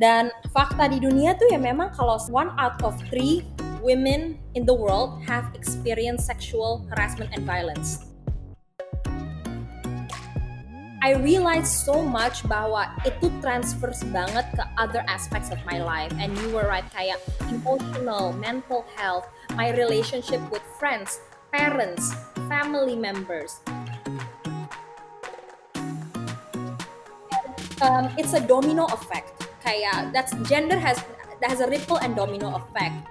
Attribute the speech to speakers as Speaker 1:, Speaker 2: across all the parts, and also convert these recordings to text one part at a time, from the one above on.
Speaker 1: Dan fakta di dunia tuh ya memang kalau one out of three women in the world have experienced sexual harassment and violence. I realized so much bahwa itu transfers banget ke other aspects of my life and you were right kayak emotional, mental health, my relationship with friends, parents, family members. Um, it's a domino effect. Kayak that's gender has that has a ripple and domino effect.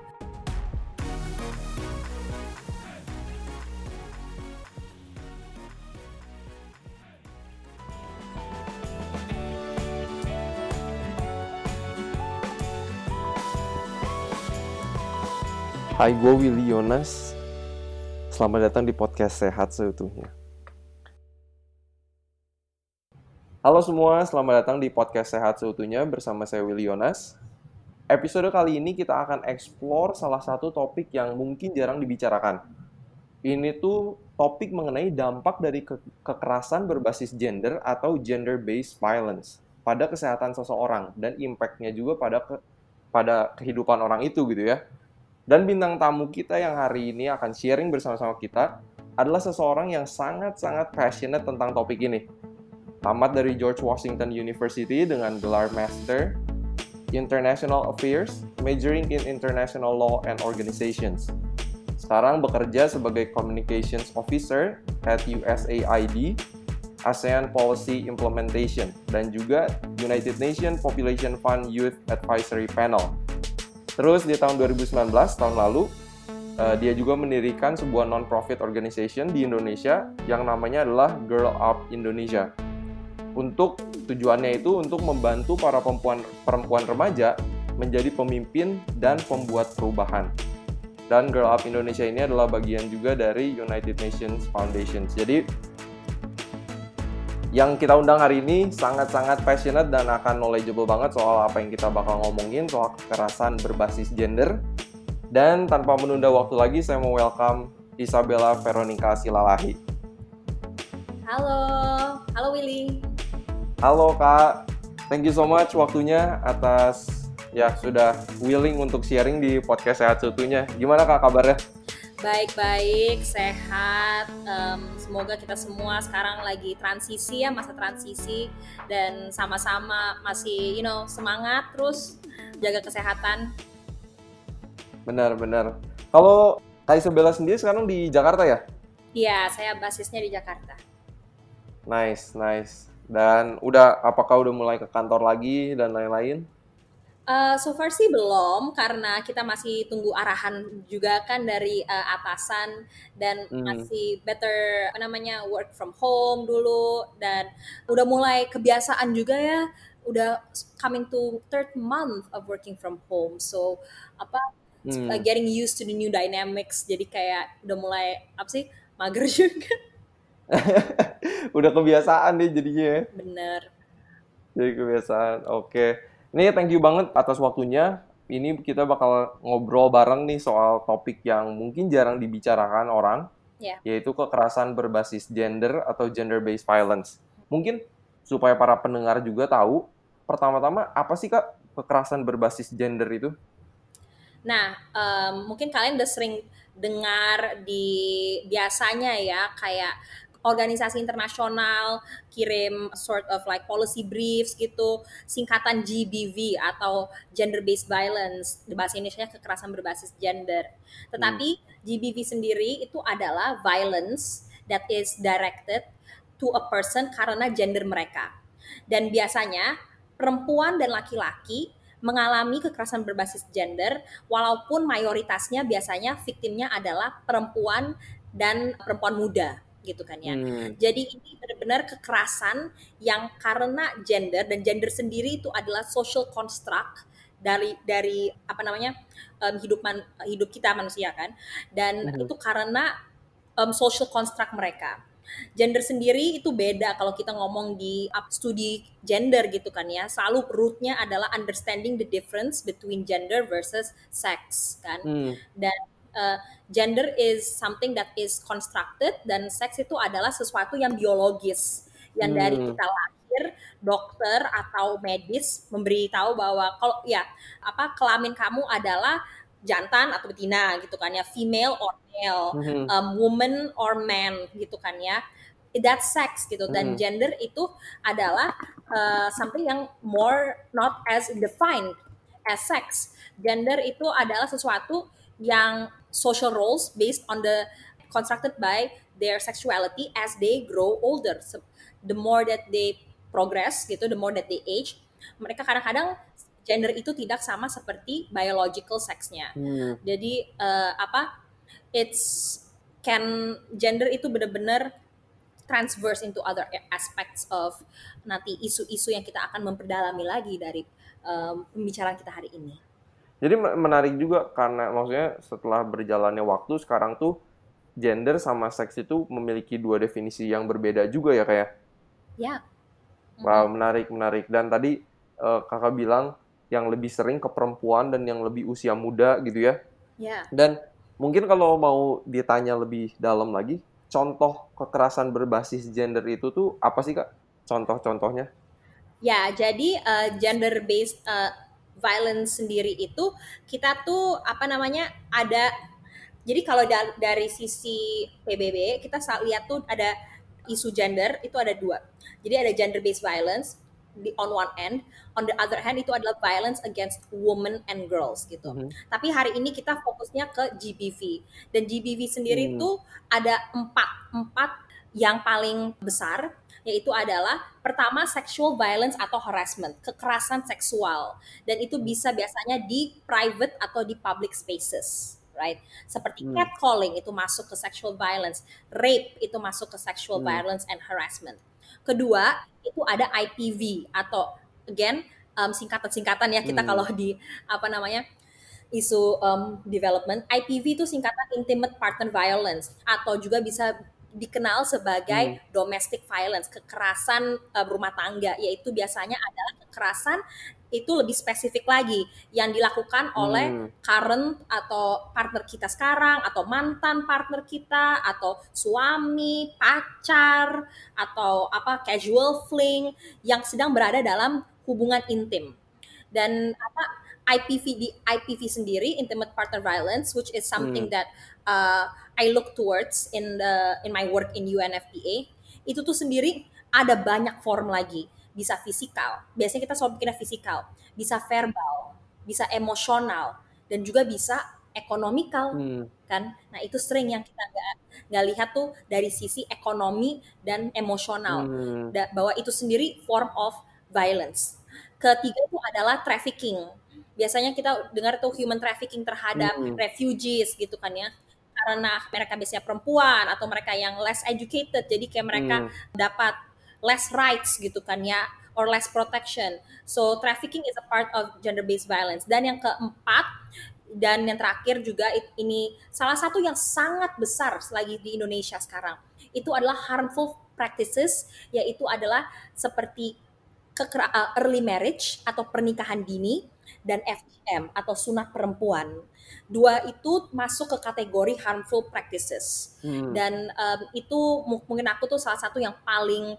Speaker 2: Hai, gue Willy Yonas. Selamat datang di podcast Sehat Seutuhnya. Halo semua, selamat datang di podcast Sehat Seutuhnya bersama saya Willy Yonas. Episode kali ini kita akan explore salah satu topik yang mungkin jarang dibicarakan. Ini tuh topik mengenai dampak dari ke kekerasan berbasis gender atau gender-based violence pada kesehatan seseorang dan impact-nya juga pada ke pada kehidupan orang itu gitu ya. Dan bintang tamu kita yang hari ini akan sharing bersama-sama kita adalah seseorang yang sangat-sangat passionate tentang topik ini. Tamat dari George Washington University dengan gelar Master International Affairs, majoring in International Law and Organizations. Sekarang bekerja sebagai Communications Officer at USAID, ASEAN Policy Implementation, dan juga United Nations Population Fund Youth Advisory Panel Terus di tahun 2019, tahun lalu, uh, dia juga mendirikan sebuah non-profit organization di Indonesia yang namanya adalah Girl Up Indonesia. Untuk tujuannya itu untuk membantu para perempuan perempuan remaja menjadi pemimpin dan pembuat perubahan. Dan Girl Up Indonesia ini adalah bagian juga dari United Nations Foundation. Jadi yang kita undang hari ini sangat-sangat passionate dan akan knowledgeable banget soal apa yang kita bakal ngomongin soal kekerasan berbasis gender. Dan tanpa menunda waktu lagi, saya mau welcome Isabella Veronica Silalahi.
Speaker 1: Halo, halo Willy.
Speaker 2: Halo Kak, thank you so much waktunya atas ya sudah willing untuk sharing di podcast Sehat Seutuhnya. Gimana Kak kabarnya?
Speaker 1: Baik-baik, sehat. Um, semoga kita semua sekarang lagi transisi ya, masa transisi dan sama-sama masih, you know, semangat terus jaga kesehatan.
Speaker 2: Benar-benar. Kalau Kak Isabella sendiri sekarang di Jakarta ya?
Speaker 1: Iya, saya basisnya di Jakarta.
Speaker 2: Nice, nice. Dan udah, apakah udah mulai ke kantor lagi dan lain-lain?
Speaker 1: Uh, so far sih belum karena kita masih tunggu arahan juga kan dari uh, atasan dan hmm. masih better apa namanya work from home dulu dan udah mulai kebiasaan juga ya udah coming to third month of working from home so apa hmm. uh, getting used to the new dynamics jadi kayak udah mulai apa sih mager juga
Speaker 2: udah kebiasaan deh jadinya ya.
Speaker 1: bener
Speaker 2: jadi kebiasaan oke. Ini thank you banget atas waktunya. Ini kita bakal ngobrol bareng nih soal topik yang mungkin jarang dibicarakan orang, yeah. yaitu kekerasan berbasis gender atau gender-based violence. Mungkin supaya para pendengar juga tahu, pertama-tama apa sih kak kekerasan berbasis gender itu?
Speaker 1: Nah, um, mungkin kalian udah sering dengar di biasanya ya kayak organisasi internasional kirim sort of like policy briefs gitu singkatan GBV atau gender based violence. Di bahasa Indonesia kekerasan berbasis gender. Tetapi hmm. GBV sendiri itu adalah violence that is directed to a person karena gender mereka. Dan biasanya perempuan dan laki-laki mengalami kekerasan berbasis gender walaupun mayoritasnya biasanya viktimnya adalah perempuan dan perempuan muda gitu kan ya. Hmm. Jadi ini benar-benar kekerasan yang karena gender dan gender sendiri itu adalah social construct dari dari apa namanya um, hidup man, hidup kita manusia kan dan hmm. itu karena um, social construct mereka. Gender sendiri itu beda kalau kita ngomong di studi gender gitu kan ya. Selalu rootnya adalah understanding the difference between gender versus sex kan. Hmm. Dan uh, gender is something that is constructed dan seks itu adalah sesuatu yang biologis yang hmm. dari kita lahir dokter atau medis memberitahu bahwa kalau ya apa kelamin kamu adalah jantan atau betina gitu kan ya female or male
Speaker 2: Mhm.
Speaker 1: um, woman or man gitu kan ya that's sex gitu dan
Speaker 2: Mhm.
Speaker 1: gender itu adalah uh, something yang more not as defined as sex gender itu adalah sesuatu yang social roles based on the constructed by their sexuality as they grow older So, the more that they progress gitu the more that they age mereka kadang-kadang gender itu tidak sama seperti biological sexnya
Speaker 2: Hmm.
Speaker 1: jadi eh, apa it's can gender itu benar-benar transverse into other aspects of nanti isu-isu yang kita akan memperdalami lagi dari em, pembicaraan kita hari ini.
Speaker 2: Jadi me- menarik juga karena maksudnya setelah berjalannya waktu sekarang tuh gender sama seks itu memiliki dua definisi yang berbeda juga ya kayak.
Speaker 1: Ya.
Speaker 2: Wow, menarik, menarik. Dan tadi eh, kakak bilang yang lebih sering ke perempuan dan yang lebih usia muda gitu ya.
Speaker 1: Ya.
Speaker 2: Dan mungkin kalau mau ditanya lebih dalam lagi, contoh kekerasan berbasis gender itu tuh apa sih kak? Contoh-contohnya?
Speaker 1: Ya, jadi gender based violence sendiri itu kita tuh apa namanya ada jadi kalau da- dari sisi PBB kita lihat tuh ada isu gender itu ada dua. Jadi ada gender based violence di on one end, on the other hand itu adalah violence against women and girls gitu.
Speaker 2: Mhm.
Speaker 1: Tapi hari ini kita fokusnya ke GBV dan GBV sendiri
Speaker 2: Hmm.
Speaker 1: itu ada empat empat yang paling besar yaitu adalah pertama sexual violence atau harassment kekerasan seksual dan itu bisa biasanya di private atau di public spaces right seperti
Speaker 2: Hmm.
Speaker 1: catcalling itu masuk ke sexual violence rape itu masuk ke sexual
Speaker 2: Hmm.
Speaker 1: violence and harassment kedua itu ada IPV atau again um, singkatan-singkatan ya kita
Speaker 2: Hmm.
Speaker 1: kalau di apa namanya isu um, development IPV itu singkatan intimate partner violence atau juga bisa dikenal sebagai domestic violence kekerasan uh, rumah tangga yaitu biasanya adalah kekerasan itu lebih spesifik lagi yang dilakukan oleh
Speaker 2: Hmm.
Speaker 1: current atau partner kita sekarang atau mantan partner kita atau suami, pacar atau apa casual fling yang sedang berada dalam hubungan intim. Dan apa IPV di IPV sendiri intimate partner violence which is something that uh, I look towards in the in my work in UNFPA itu tuh sendiri ada banyak form lagi. Bisa fisikal biasanya kita selalu bikinnya fisikal. Bisa verbal bisa emosional dan juga bisa ekonomikal
Speaker 2: Hmm.
Speaker 1: kan? Nah itu sering yang kita nggak nggak lihat tuh dari sisi ekonomi dan emosional.
Speaker 2: Hmm.
Speaker 1: Da- bahwa itu sendiri form of violence. Ketiga itu adalah trafficking. Biasanya kita dengar tuh human trafficking terhadap
Speaker 2: Hmm.
Speaker 1: refugees gitu kan ya karena mereka biasanya perempuan atau mereka yang less educated jadi kayak mereka
Speaker 2: Hmm.
Speaker 1: dapat less rights gitu kan ya or less protection. So trafficking is a part of gender based violence. Dan yang keempat dan yang terakhir juga ini salah satu yang sangat besar lagi di Indonesia sekarang. Itu adalah harmful practices yaitu adalah seperti uh, early marriage atau pernikahan dini dan FGM atau sunat perempuan dua itu masuk ke kategori harmful practices.
Speaker 2: Hmm.
Speaker 1: dan um, itu mu- mungkin aku tuh salah satu yang paling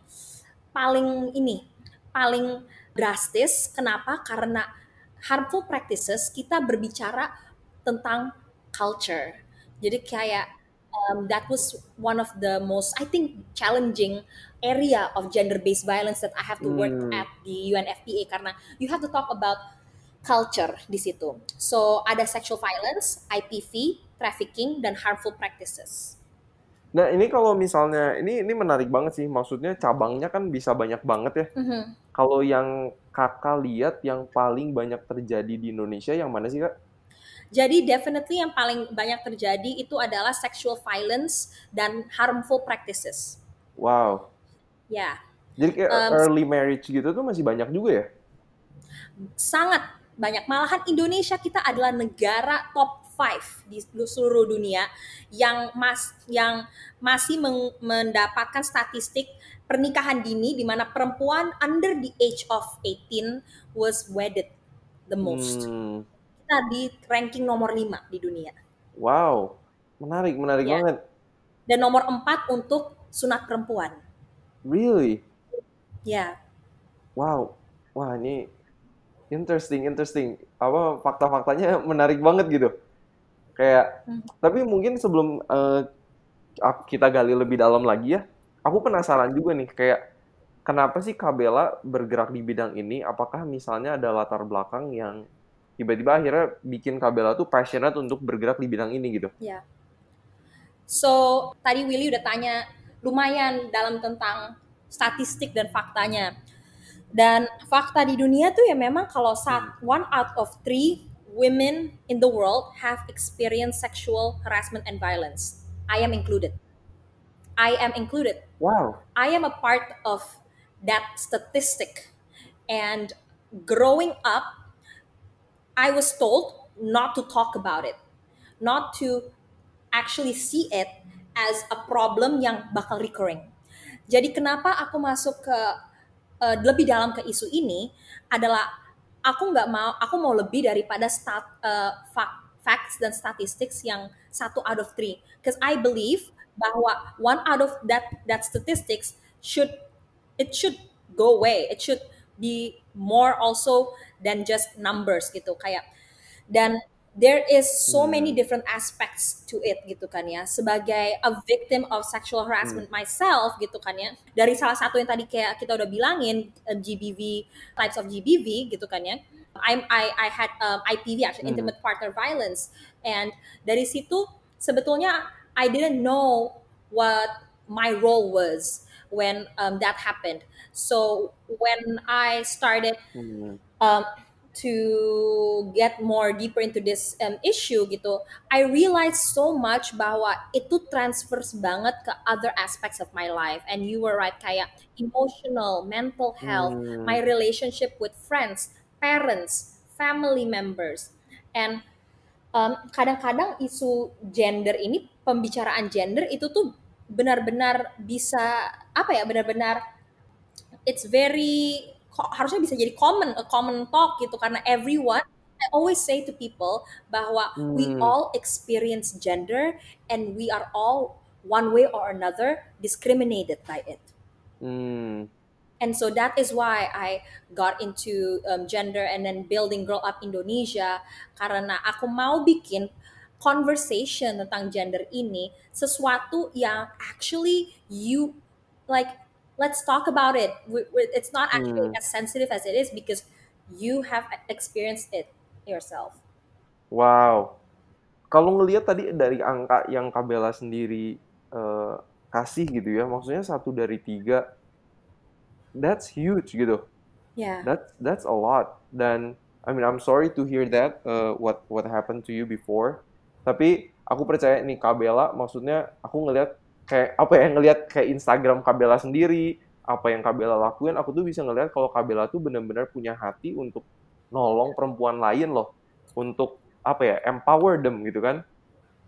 Speaker 1: paling ini paling drastis. Kenapa? Karena harmful practices kita berbicara tentang culture. Jadi kayak um, that was one of the most I think challenging area of gender based violence that I have to work
Speaker 2: Hmm.
Speaker 1: at di UNFPA karena you have to talk about culture di situ. So ada sexual violence, IPV, trafficking dan harmful practices.
Speaker 2: Nah, ini kalau misalnya ini ini menarik banget sih. Maksudnya cabangnya kan bisa banyak banget ya.
Speaker 1: Mhm.
Speaker 2: Kalau yang kakak lihat yang paling banyak terjadi di Indonesia yang mana sih kak?
Speaker 1: Jadi definitely yang paling banyak terjadi itu adalah sexual violence dan harmful practices.
Speaker 2: Wow.
Speaker 1: Ya,
Speaker 2: Jadi kayak
Speaker 1: Um,
Speaker 2: early marriage gitu tuh masih banyak juga ya?
Speaker 1: sangat banyak. Malahan Indonesia kita adalah negara top 5 di seluruh dunia yang mas yang masih meng- mendapatkan statistik pernikahan dini di mana perempuan under the age of 18 was wedded the most.
Speaker 2: Hmm.
Speaker 1: Kita di ranking nomor 5 di dunia.
Speaker 2: Wow. Menarik, menarik
Speaker 1: Ya.
Speaker 2: banget.
Speaker 1: Dan nomor 4 untuk sunat perempuan.
Speaker 2: Really?
Speaker 1: Ya.
Speaker 2: Wow, wah ini interesting, interesting. Apa fakta-faktanya menarik banget gitu. Kayak,
Speaker 1: Hmm.
Speaker 2: tapi mungkin sebelum ak- kita gali lebih dalam lagi ya, aku penasaran juga nih, kayak kenapa sih Kabela bergerak di bidang ini? Apakah misalnya ada latar belakang yang tiba-tiba akhirnya bikin Kabela tuh passionate untuk bergerak di bidang ini gitu?
Speaker 1: Ya. So, tadi Willy udah tanya lumayan dalam tentang statistik dan faktanya. Dan fakta di dunia tuh ya memang kalau saat one out of three women in the world have experienced sexual harassment and violence. I am included. I am included.
Speaker 2: Wow.
Speaker 1: I am a part of that statistic. And growing up, I was told not to talk about it, not to actually see it as a problem yang bakal recurring. Jadi kenapa aku masuk ke uh, lebih dalam ke isu ini adalah aku nggak mau aku mau lebih daripada stat, uh, fact, facts dan statistics yang satu out of three. Because I believe bahwa one out of that that statistics should it should go away. It should be more also than just numbers gitu kayak dan there is so many different aspects to it gitu kan ya. Sebagai a victim of sexual harassment myself gitu kan ya. Dari salah satu yang tadi kayak kita udah bilangin uh, GBV types of GBV gitu kan ya. I'm I I had um, IPV actually intimate partner violence. And dari situ sebetulnya I didn't know what my role was when um, that happened. So when I started
Speaker 2: Hmm.
Speaker 1: um, to get more deeper into this um, issue gitu, I realized so much bahwa itu transfers banget ke other aspects of my life. And you were right, kayak emotional, mental health,
Speaker 2: Hmm.
Speaker 1: my relationship with friends, parents, family members, and um, kadang-kadang isu gender ini, pembicaraan gender itu tuh benar-benar bisa apa ya, benar-benar it's very harusnya bisa jadi common a common talk gitu karena everyone I always say to people bahwa we
Speaker 2: Hmm.
Speaker 1: all experience gender and we are all one way or another discriminated by it.
Speaker 2: Hmm.
Speaker 1: And so that is why I got into um, gender and then building Grow Up Indonesia karena aku mau bikin conversation tentang gender ini sesuatu yang actually you like let's talk about it. We- we- It's not actually
Speaker 2: Hmm.
Speaker 1: as sensitive as it is because you have experienced it yourself.
Speaker 2: Wow. Kalau ngelihat tadi dari angka yang Kabela sendiri eh, kasih gitu ya, maksudnya satu dari tiga, that's huge gitu.
Speaker 1: Yeah.
Speaker 2: That's that's a lot. Dan I mean I'm sorry to hear that uh, what what happened to you before. Tapi aku percaya nih Kabela, maksudnya aku ngelihat kayak apa ya ngelihat kayak Instagram Kabela sendiri, apa yang Kabela lakuin, aku tuh bisa ngelihat kalau Kabela tuh benar-benar punya hati untuk nolong perempuan lain loh, untuk apa ya empower them gitu kan,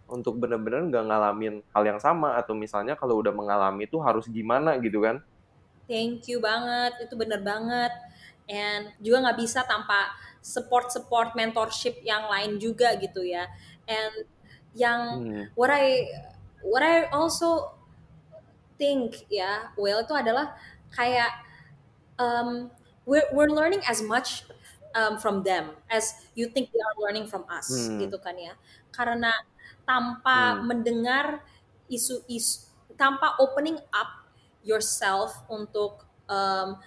Speaker 2: untuk benar-benar nggak ngalamin hal yang sama atau misalnya kalau udah mengalami itu harus gimana gitu kan.
Speaker 1: Thank you banget, itu bener banget. And juga nggak bisa tanpa support-support mentorship yang lain juga gitu ya. And yang
Speaker 2: Hmm.
Speaker 1: what I what I also think ya, Will itu adalah kayak um, we're we're learning as much um, from them as you think they are learning from us
Speaker 2: Hmm.
Speaker 1: gitu kan ya. Karena tanpa
Speaker 2: Hmm.
Speaker 1: mendengar isu-isu tanpa opening up yourself untuk um,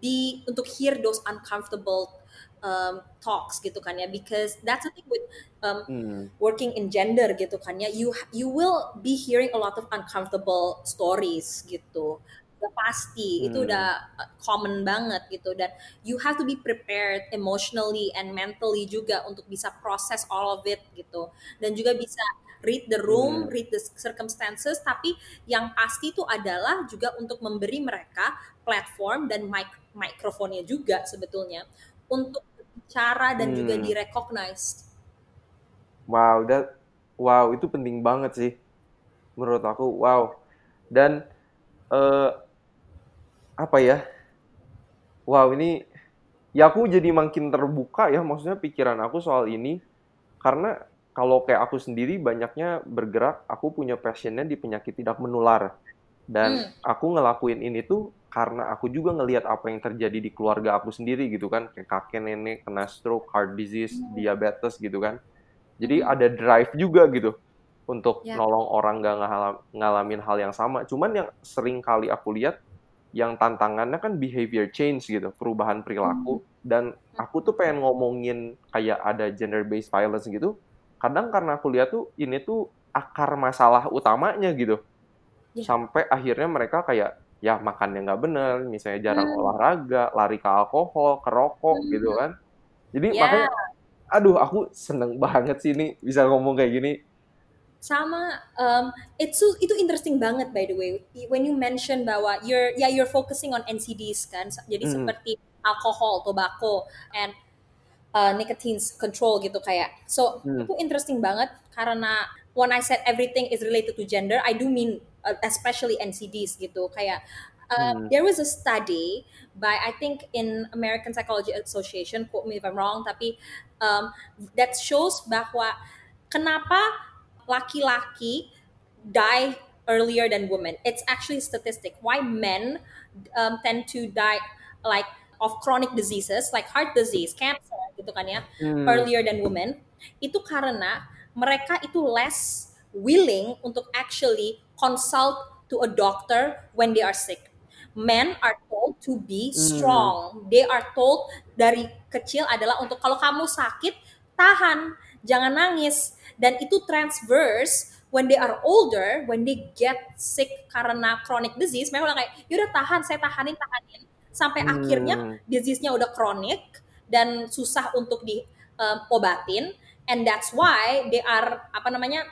Speaker 1: be untuk hear those uncomfortable um, talks gitu kan ya because that's the thing with um,
Speaker 2: Hmm.
Speaker 1: working in gender gitu kan ya you you will be hearing a lot of uncomfortable stories gitu udah pasti itu
Speaker 2: Hmm.
Speaker 1: udah uh, common banget gitu dan you have to be prepared emotionally and mentally juga untuk bisa proses all of it gitu dan juga bisa read the room,
Speaker 2: Hmm.
Speaker 1: read the circumstances tapi yang pasti itu adalah juga untuk memberi mereka platform dan mic mikrofonnya juga sebetulnya untuk bicara dan juga
Speaker 2: Hmm.
Speaker 1: direcognize
Speaker 2: Wow, that wow itu penting banget sih menurut aku. Wow. Dan eh apa ya? Wow, ini ya aku jadi makin terbuka ya maksudnya pikiran aku soal ini karena kalau kayak aku sendiri banyaknya bergerak, aku punya passionnya di penyakit tidak menular. Dan
Speaker 1: Hmm.
Speaker 2: aku ngelakuin ini tuh karena aku juga ngelihat apa yang terjadi di keluarga aku sendiri gitu kan. Kayak kakek nenek kena stroke heart disease diabetes gitu kan. Jadi ada drive juga gitu untuk
Speaker 1: Ya.
Speaker 2: nolong orang gak ngalam- ngalamin hal yang sama. Cuman yang sering kali aku lihat yang tantangannya kan behavior change gitu perubahan perilaku. Dan aku tuh pengen ngomongin kayak ada gender based violence gitu. Kadang karena aku lihat tuh ini tuh akar masalah utamanya gitu.
Speaker 1: Ya.
Speaker 2: sampai akhirnya mereka kayak ya makannya nggak bener misalnya jarang
Speaker 1: Hmm.
Speaker 2: olahraga lari ke alkohol ke rokok
Speaker 1: Hmm.
Speaker 2: gitu kan jadi
Speaker 1: Ya.
Speaker 2: makanya aduh aku seneng banget sih ini bisa ngomong kayak gini
Speaker 1: sama um, itu itu interesting banget by the way when you mention bahwa you're ya you're focusing on NCDs kan jadi
Speaker 2: Hmm.
Speaker 1: seperti alkohol, tobacco and uh, nicotine control gitu kayak so
Speaker 2: Hmm.
Speaker 1: itu interesting banget karena when I said everything is related to gender I do mean especially NCDs gitu kayak uh,
Speaker 2: Hmm.
Speaker 1: there was a study by I think in American Psychology Association quote me if I'm wrong tapi um, that shows bahwa kenapa laki-laki die earlier than women. It's actually statistic. Why men um, tend to die like of chronic diseases like heart disease, cancer gitu kan ya,
Speaker 2: Hmm.
Speaker 1: earlier than women. Itu karena mereka itu less willing untuk actually consult to a doctor when they are sick. Men are told to be
Speaker 2: Hmm.
Speaker 1: strong. They are told dari kecil adalah untuk kalau kamu sakit tahan, jangan nangis. Dan itu transverse when they are older, when they get sick karena chronic disease, mereka udah kayak, yaudah tahan, saya tahanin, tahanin. Sampai
Speaker 2: Hmm.
Speaker 1: akhirnya disease-nya udah kronik dan susah untuk diobatin. And that's why they are, apa namanya,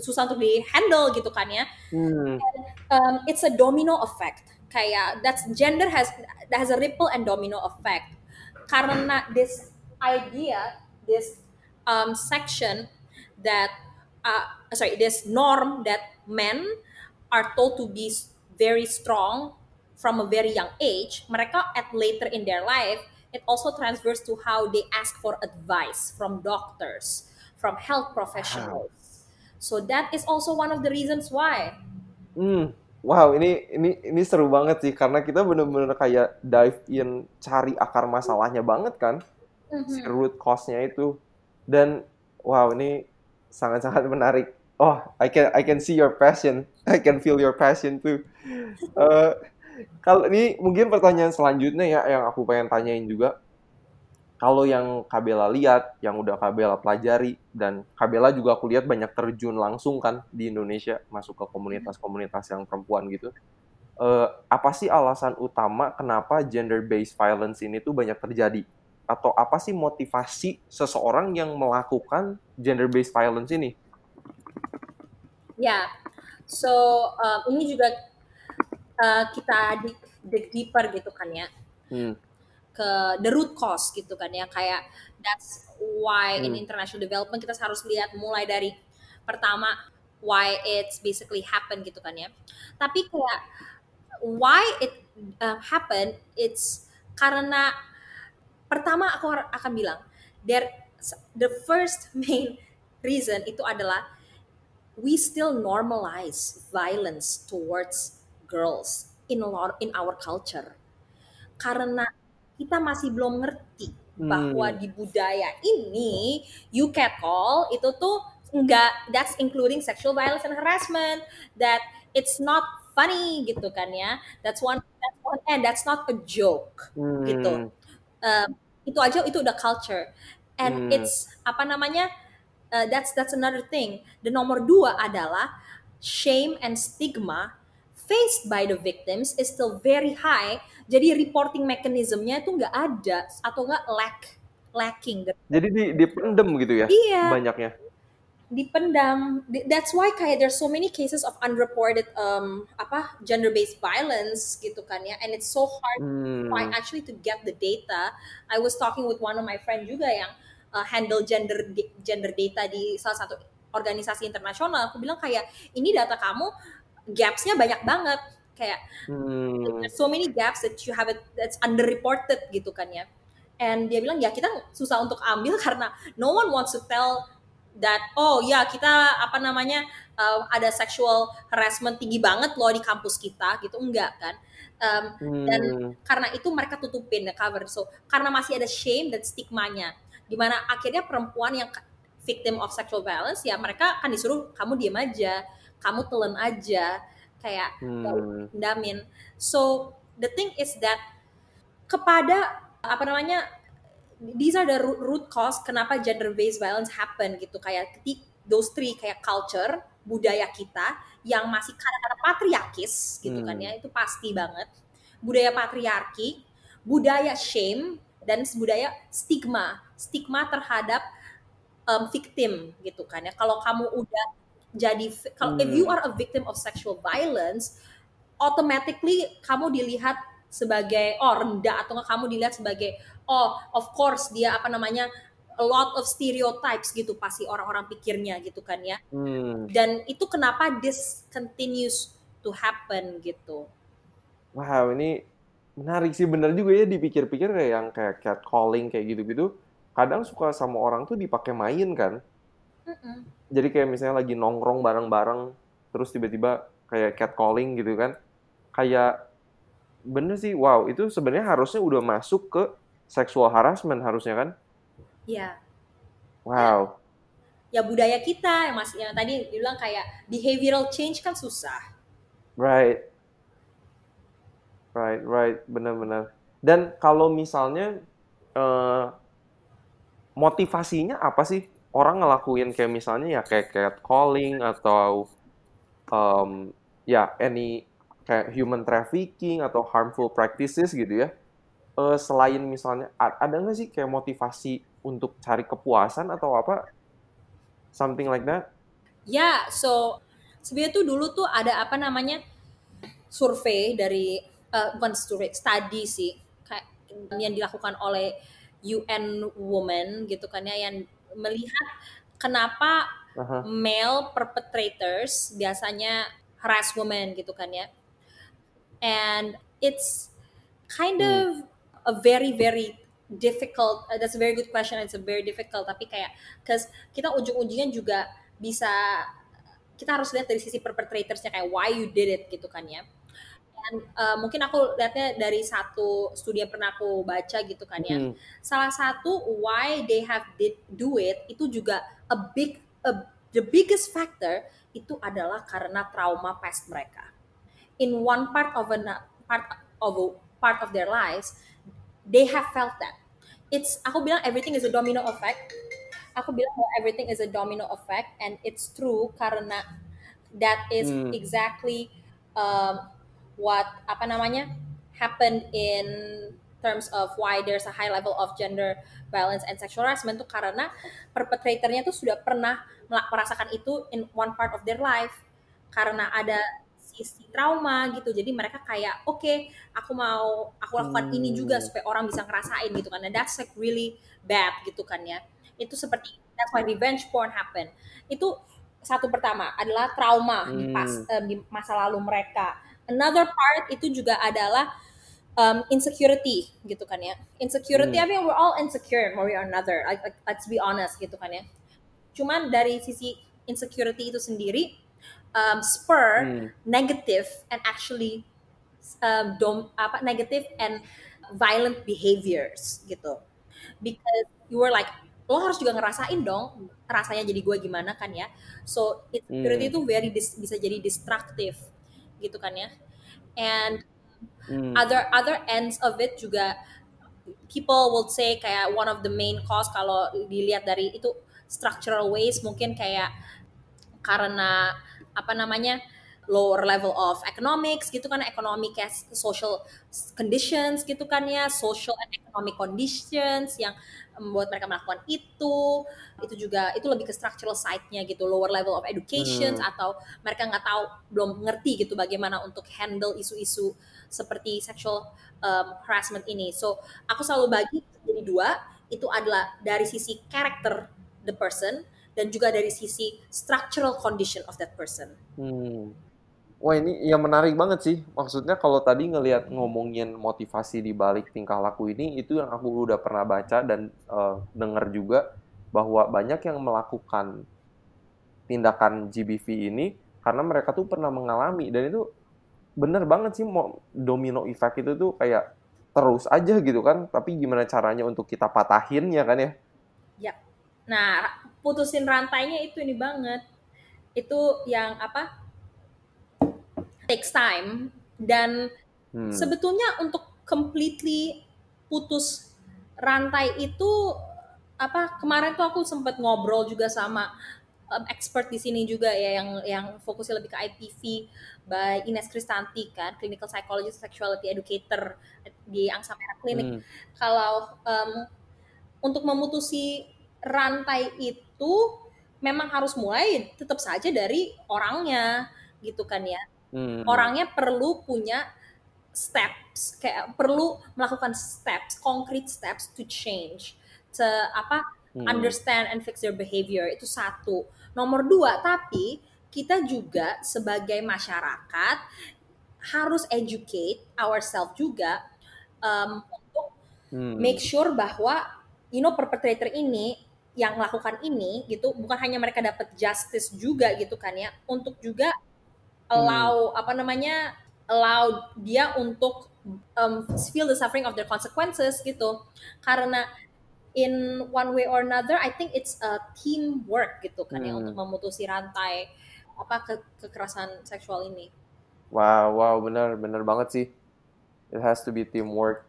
Speaker 1: susah untuk di handle gitu kan ya.
Speaker 2: Hmm.
Speaker 1: um, it's a domino effect. Kayak that's gender has that has a ripple and domino effect. Karena this idea this um, section that uh, sorry this norm that men are told to be very strong from a very young age mereka at later in their life it also transfers to how they ask for advice from doctors from health professionals so that is also one of the reasons why
Speaker 2: Hmm. Wow, ini ini ini seru banget sih karena kita bener-bener kayak dive in cari akar masalahnya banget kan, si
Speaker 1: Mhm.
Speaker 2: root cause-nya itu. Dan wow, ini sangat-sangat menarik. Oh, I can I can see your passion. I can feel your passion too. Eh, kalau ini mungkin pertanyaan selanjutnya ya yang aku pengen tanyain juga. Kalau yang Kabela lihat, yang udah Kabela pelajari, dan Kabela juga aku lihat banyak terjun langsung kan di Indonesia, masuk ke komunitas-komunitas yang perempuan gitu. Eh, apa sih alasan utama kenapa gender-based violence ini tuh banyak terjadi? Atau apa sih motivasi seseorang yang melakukan gender-based violence ini?
Speaker 1: Ya, so um, ini juga uh, kita dig, dig deeper gitu kan ya
Speaker 2: Hmm.
Speaker 1: Ke the root cause gitu kan ya kayak that's why in
Speaker 2: Hmm.
Speaker 1: international development kita harus lihat mulai dari pertama why it's basically happen gitu kan ya. Tapi kayak why it uh, happen it's karena pertama aku akan bilang there the first main reason itu adalah we still normalize violence towards girls in a lot in our culture karena kita masih belum ngerti bahwa
Speaker 2: Hmm.
Speaker 1: di budaya ini you catcall itu tuh enggak that's including sexual violence and harassment that it's not funny gitu kan ya that's one that's one and that's not a joke
Speaker 2: Hmm.
Speaker 1: gitu Um, itu aja itu udah culture and
Speaker 2: Hmm.
Speaker 1: it's apa namanya uh, that's that's another thing the nomor dua adalah shame and stigma faced by the victims is still very high jadi reporting mechanismnya itu nggak ada atau nggak lack lacking
Speaker 2: Jadi di, dipendem gitu ya
Speaker 1: Iya.
Speaker 2: banyaknya.
Speaker 1: dipendam Di- that's why kayak there's so many cases of unreported um apa gender based violence gitu kan ya and it's so hard
Speaker 2: Hmm.
Speaker 1: why actually to get the data. I was talking with one of my friend juga yang uh, handle gender gender data di salah satu organisasi internasional. Aku bilang kayak ini data kamu gapsnya banyak banget. Kayak
Speaker 2: Hmm.
Speaker 1: so many gaps that you have it that's underreported gitu kan ya. And dia bilang ya kita susah untuk ambil karena no one wants to tell that oh ya kita apa namanya uh, ada sexual harassment tinggi banget loh di kampus kita gitu enggak kan Um,
Speaker 2: Hmm.
Speaker 1: dan karena itu mereka tutupin the cover so karena masih ada shame dan stigmanya di mana akhirnya perempuan yang victim of sexual violence ya mereka akan disuruh kamu diem aja kamu telan aja. Kayak
Speaker 2: Hmm.
Speaker 1: damin so the thing is that kepada apa namanya these are the root, root cause kenapa gender based violence happen gitu. Kayak ketik those three kayak culture budaya kita yang masih kadang-kadang patriarkis gitu kan
Speaker 2: Hmm.
Speaker 1: ya itu pasti banget. Budaya patriarki budaya shame dan budaya stigma. Stigma terhadap um, victim gitu kan ya. Kalau kamu udah jadi kalau if you
Speaker 2: Hmm.
Speaker 1: are a victim of sexual violence automatically kamu dilihat sebagai oh rendah atau kamu dilihat sebagai oh of course dia apa namanya a lot of stereotypes gitu pasti orang-orang pikirnya gitu kan ya
Speaker 2: Hmm.
Speaker 1: dan itu kenapa this continues to happen gitu
Speaker 2: Wow, ini menarik sih bener juga ya dipikir-pikir kayak yang kayak catcalling kayak gitu-gitu. Kadang suka sama orang tuh dipakai main kan.
Speaker 1: Mm-mm.
Speaker 2: Jadi kayak misalnya lagi nongkrong bareng-bareng, terus tiba-tiba kayak catcalling gitu kan. Kayak bener sih, wow itu sebenarnya harusnya udah masuk ke sexual harassment harusnya kan.
Speaker 1: ya
Speaker 2: Wow.
Speaker 1: ya budaya kita yang masih yang tadi bilang kayak behavioral change kan susah
Speaker 2: Right. Right, right, benar-benar. Dan kalau misalnya eh, motivasinya apa sih orang ngelakuin kayak misalnya ya kayak catcalling atau em, ya any kayak human trafficking atau harmful practices gitu ya. Eh, selain misalnya ada nggak sih kayak motivasi untuk cari kepuasan atau apa? Something like that?
Speaker 1: Ya, so sebenarnya tuh dulu tuh ada apa namanya survei dari bukan survei study sih kayak yang dilakukan oleh UN Women gitu kan ya yang melihat kenapa
Speaker 2: Aha.
Speaker 1: male perpetrators biasanya harass women gitu kan ya and it's kind
Speaker 2: Hmm.
Speaker 1: of a very very difficult uh, that's a very good question it's a very difficult tapi kayak cause kita ujung-ujungnya juga bisa kita harus lihat dari sisi perpetratorsnya kayak why you did it gitu kan ya dan uh, mungkin aku lihatnya dari satu studi yang pernah aku baca gitu kan ya
Speaker 2: Hmm.
Speaker 1: salah satu why they have did do it itu juga a big a, the biggest factor itu adalah karena trauma past mereka in one part of a part of a, part of their lives they have felt that it's aku bilang everything is a domino effect aku bilang bahwa everything is a domino effect and it's true karena that is
Speaker 2: Hmm.
Speaker 1: exactly um, what apa namanya happened in terms of why there's a high level of gender violence and sexual harassment tuh karena perpetratornya tuh sudah pernah merasakan itu in one part of their life karena ada sisi trauma gitu. Jadi mereka kayak oke aku mau aku lakukan ini juga
Speaker 2: Hmm.
Speaker 1: supaya orang bisa ngerasain gitu kan. And that's like really bad gitu kan ya. Itu seperti that's why revenge porn happen. Itu satu pertama adalah trauma di pas
Speaker 2: Hmm.
Speaker 1: em, di masa lalu mereka another part itu juga adalah um, insecurity gitu kan ya insecurity
Speaker 2: Hmm.
Speaker 1: I mean we're all insecure one way or another like, like, let's be honest gitu kan ya cuman dari sisi insecurity itu sendiri um, spur
Speaker 2: Hmm.
Speaker 1: negative and actually um, dom, apa negative and violent behaviors gitu because you were like lo harus juga ngerasain dong rasanya jadi gue gimana kan ya so insecurity
Speaker 2: Hmm.
Speaker 1: itu very dis- bisa jadi destructive gitu kan ya and
Speaker 2: Hmm.
Speaker 1: other other ends of it juga people will say kayak one of the main cause kalau dilihat dari itu structural ways mungkin kayak karena apa namanya lower level of economics gitu kan economic as social conditions gitu kan ya social and economic conditions yang membuat mereka melakukan itu itu juga itu lebih ke structural side-nya gitu lower level of education
Speaker 2: Hmm.
Speaker 1: atau mereka nggak tahu belum ngerti gitu bagaimana untuk handle isu-isu seperti sexual um, harassment ini so aku selalu bagi jadi dua itu adalah dari sisi character the person dan juga dari sisi structural condition of that person
Speaker 2: Hmm. Wah ini yang menarik banget sih. Maksudnya kalau tadi ngelihat ngomongin motivasi di balik tingkah laku ini, itu yang aku udah pernah baca dan eh, dengar juga bahwa banyak yang melakukan tindakan GBV ini karena mereka tuh pernah mengalami. Dan itu bener banget sih mau domino effect itu tuh kayak terus aja gitu kan. Tapi gimana caranya untuk kita patahin ya kan ya?
Speaker 1: Ya. Nah putusin rantainya itu ini banget. Itu yang apa takes time dan hmm. sebetulnya untuk completely putus rantai itu apa kemarin tuh aku sempat ngobrol juga sama um, expert di sini juga ya yang yang fokusnya lebih ke IPV by Ines Kristanti kan clinical psychologist sexuality educator di Angsa Merah Clinic. Hmm. Kalau um, untuk memutusi rantai itu memang harus mulai tetap saja dari orangnya gitu kan ya. Hmm. Orangnya perlu punya steps kayak perlu melakukan steps, concrete steps to change, to apa hmm. understand and fix their behavior itu satu Nomor dua, tapi kita juga sebagai masyarakat harus educate ourselves juga um, untuk hmm. make sure bahwa you know perpetrator ini yang melakukan ini gitu bukan hanya mereka dapat justice juga gitu kan ya untuk juga allow hmm. apa namanya allow dia untuk um, feel the suffering of their consequences gitu karena in one way or another I think it's a teamwork gitu kan ya, hmm. ya untuk memutusi rantai apa ke kekerasan seksual ini.
Speaker 2: Wow, wow, benar benar banget sih. It has to be teamwork.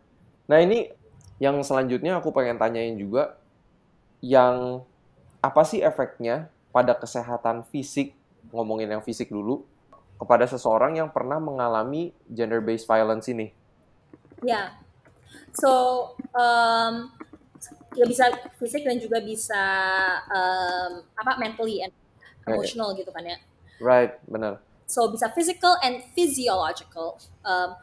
Speaker 2: Nah, ini yang selanjutnya aku pengen tanyain juga yang apa sih efeknya pada kesehatan fisik, ngomongin yang fisik dulu, kepada seseorang yang pernah mengalami gender based violence ini?
Speaker 1: Ya. Yeah. So, um, ya bisa fisik dan juga bisa um, apa mentally and emotional right. gitu kan ya
Speaker 2: right benar
Speaker 1: so bisa physical and physiological um,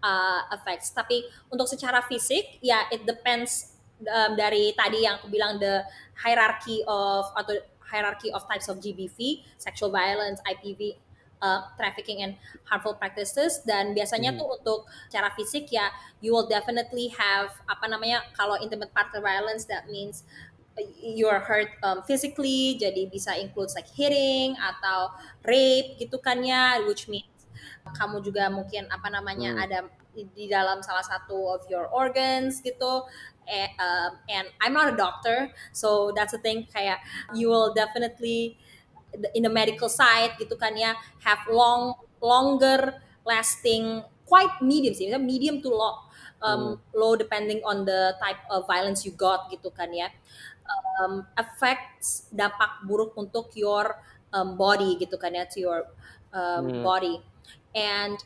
Speaker 1: uh, effects tapi untuk secara fisik ya it depends um, dari tadi yang aku bilang the hierarchy of atau hierarchy of types of GBV sexual violence IPV uh, trafficking and harmful practices dan biasanya hmm. tuh untuk cara fisik ya you will definitely have apa namanya kalau intimate partner violence that means you are hurt um, physically jadi bisa includes like hitting atau rape gitu kan ya which means kamu juga mungkin apa namanya hmm. ada di dalam salah satu of your organs gitu and, uh, and I'm not a doctor so that's the thing kayak you will definitely in the medical side gitu kan ya have long longer lasting quite medium sih medium to low um, hmm. low depending on the type of violence you got gitu kan ya um, affects dampak buruk untuk your um, body gitu kan ya to your um, hmm. body and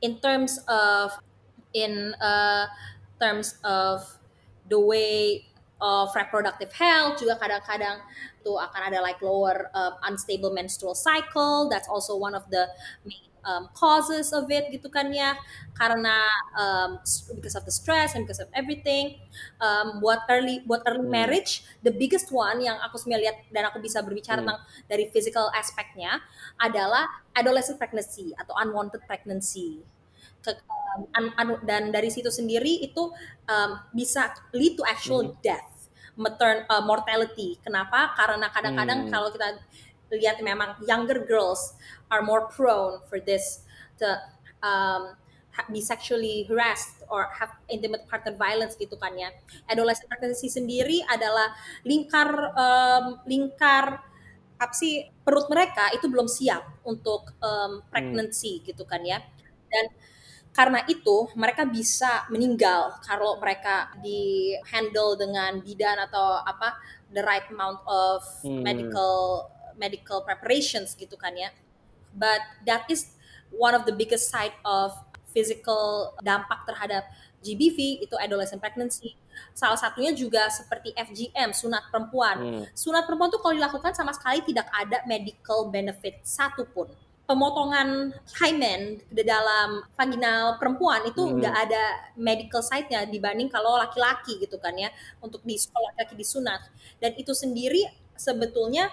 Speaker 1: in terms of in uh, terms of the way of reproductive health juga kadang-kadang tuh akan ada like lower uh, unstable menstrual cycle that's also one of the main um, causes of it gitu kan ya karena um, because of the stress and because of everything um, buat early buat early hmm. marriage the biggest one yang aku sebenarnya lihat dan aku bisa berbicara hmm. tentang dari physical aspeknya adalah adolescent pregnancy atau unwanted pregnancy ke, um, un, un, dan dari situ sendiri itu um, bisa lead to actual hmm. death matern uh, mortality. Kenapa? Karena kadang-kadang hmm. kalau kita lihat memang younger girls are more prone for this to um, be sexually harassed or have intimate partner violence gitu kan ya. Adolescent pregnancy sendiri adalah lingkar um, lingkar apa sih perut mereka itu belum siap untuk um, pregnancy hmm. gitu kan ya. Dan karena itu mereka bisa meninggal kalau mereka di handle dengan bidan atau apa the right amount of hmm. medical medical preparations gitu kan ya but that is one of the biggest side of physical dampak terhadap GBV itu adolescent pregnancy salah satunya juga seperti FGM sunat perempuan hmm. sunat perempuan tuh kalau dilakukan sama sekali tidak ada medical benefit satupun pemotongan hymen di dalam vaginal perempuan itu hmm. nggak hmm. ada medical side-nya dibanding kalau laki-laki gitu kan ya untuk di sekolah laki-laki disunat dan itu sendiri sebetulnya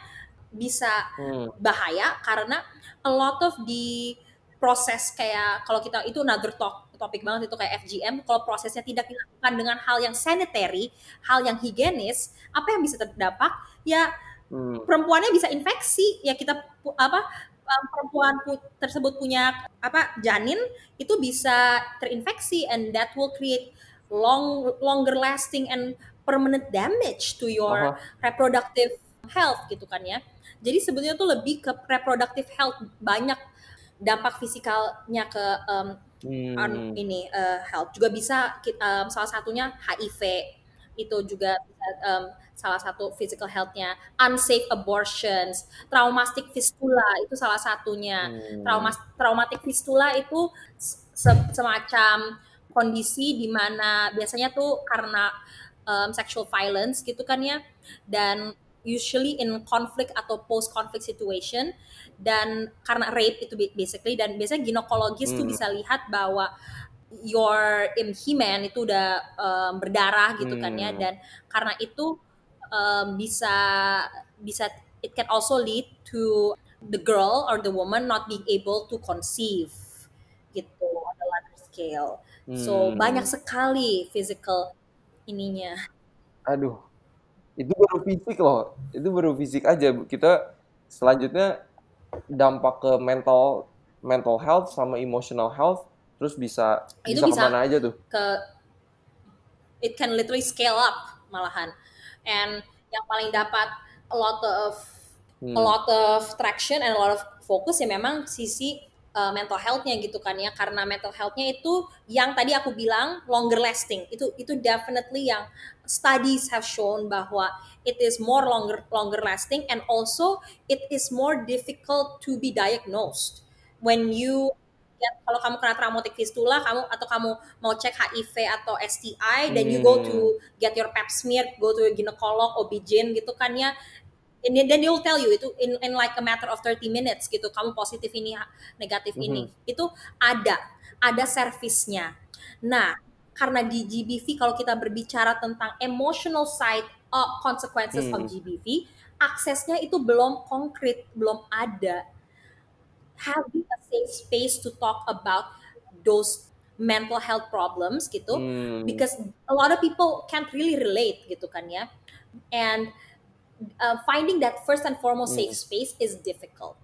Speaker 1: bisa hmm. bahaya karena a lot of di proses kayak kalau kita itu another talk topik banget itu kayak FGM kalau prosesnya tidak dilakukan dengan hal yang sanitary, hal yang higienis, apa yang bisa terdampak? Ya hmm. perempuannya bisa infeksi, ya kita apa perempuan pu- tersebut punya apa janin itu bisa terinfeksi and that will create long longer lasting and permanent damage to your
Speaker 2: Aha.
Speaker 1: reproductive health gitu kan ya. Jadi sebenarnya tuh lebih ke reproductive health banyak dampak fisikalnya ke um,
Speaker 2: Hmm.
Speaker 1: ini uh, health juga bisa um, salah satunya HIV itu juga um, salah satu physical healthnya unsafe abortions traumatic fistula itu salah satunya
Speaker 2: Hmm.
Speaker 1: trauma traumatic fistula itu se- semacam kondisi di mana biasanya tuh karena um, sexual violence gitu kan ya dan usually in conflict atau post conflict situation dan karena rape itu ba- basically dan biasanya ginekologis tuh
Speaker 2: Hmm.
Speaker 1: bisa lihat bahwa your im hymen itu udah um, berdarah gitu kan ya
Speaker 2: Hmm.
Speaker 1: dan karena itu um, bisa bisa it can also lead to the girl or the woman not being able to conceive gitu on a larger scale. So
Speaker 2: Hmm.
Speaker 1: banyak sekali physical ininya.
Speaker 2: Aduh, itu baru fisik loh. Itu baru fisik aja. Kita selanjutnya dampak ke mental mental health sama emotional health terus bisa
Speaker 1: Itu
Speaker 2: bisa
Speaker 1: bisa
Speaker 2: ke mana aja tuh?
Speaker 1: ke it can literally scale up malahan. And yang paling dapat a lot of
Speaker 2: Hmm.
Speaker 1: a lot of traction and a lot of focus ya memang sisi uh, mental health-nya gitu kan ya karena mental health-nya itu yang tadi aku bilang longer lasting itu itu definitely yang studies have shown bahwa it is more longer longer lasting and also it is more difficult to be diagnosed when you ya, kalau kamu kena traumatic fistula kamu atau kamu mau cek HIV atau STI then you go
Speaker 2: Hmm.
Speaker 1: to get your pap smear go to a gynecolog OB-GYN gitu kan ya. And then they will tell you itu in, in like a matter of 30 minutes gitu kamu positif ini negatif ini. Itu ada ada servisnya. Nah karena di GBV kalau kita berbicara tentang emotional side of consequences of
Speaker 2: Hmm.
Speaker 1: GBV aksesnya itu belum konkret belum ada having a safe space to talk about those mental health problems gitu
Speaker 2: Hmm.
Speaker 1: because a lot of people can't really relate gitu kan ya and uh, finding that first and foremost
Speaker 2: Hmm.
Speaker 1: safe space is difficult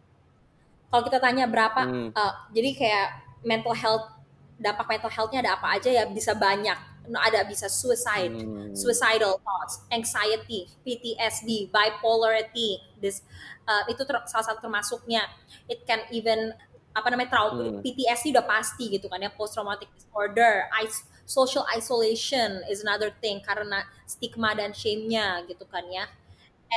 Speaker 1: kalau kita tanya berapa
Speaker 2: Hmm.
Speaker 1: uh, jadi kayak mental health dampak mental healthnya ada apa aja ya bisa banyak No, ada bisa suicide
Speaker 2: Hmm.
Speaker 1: suicidal thoughts, anxiety, PTSD, bipolarity, this uh, itu ter- salah satu termasuknya. It can even apa namanya trauma
Speaker 2: Hmm.
Speaker 1: PTSD udah pasti gitu kan ya post traumatic disorder, is- social isolation is another thing karena stigma dan shame-nya gitu kan ya.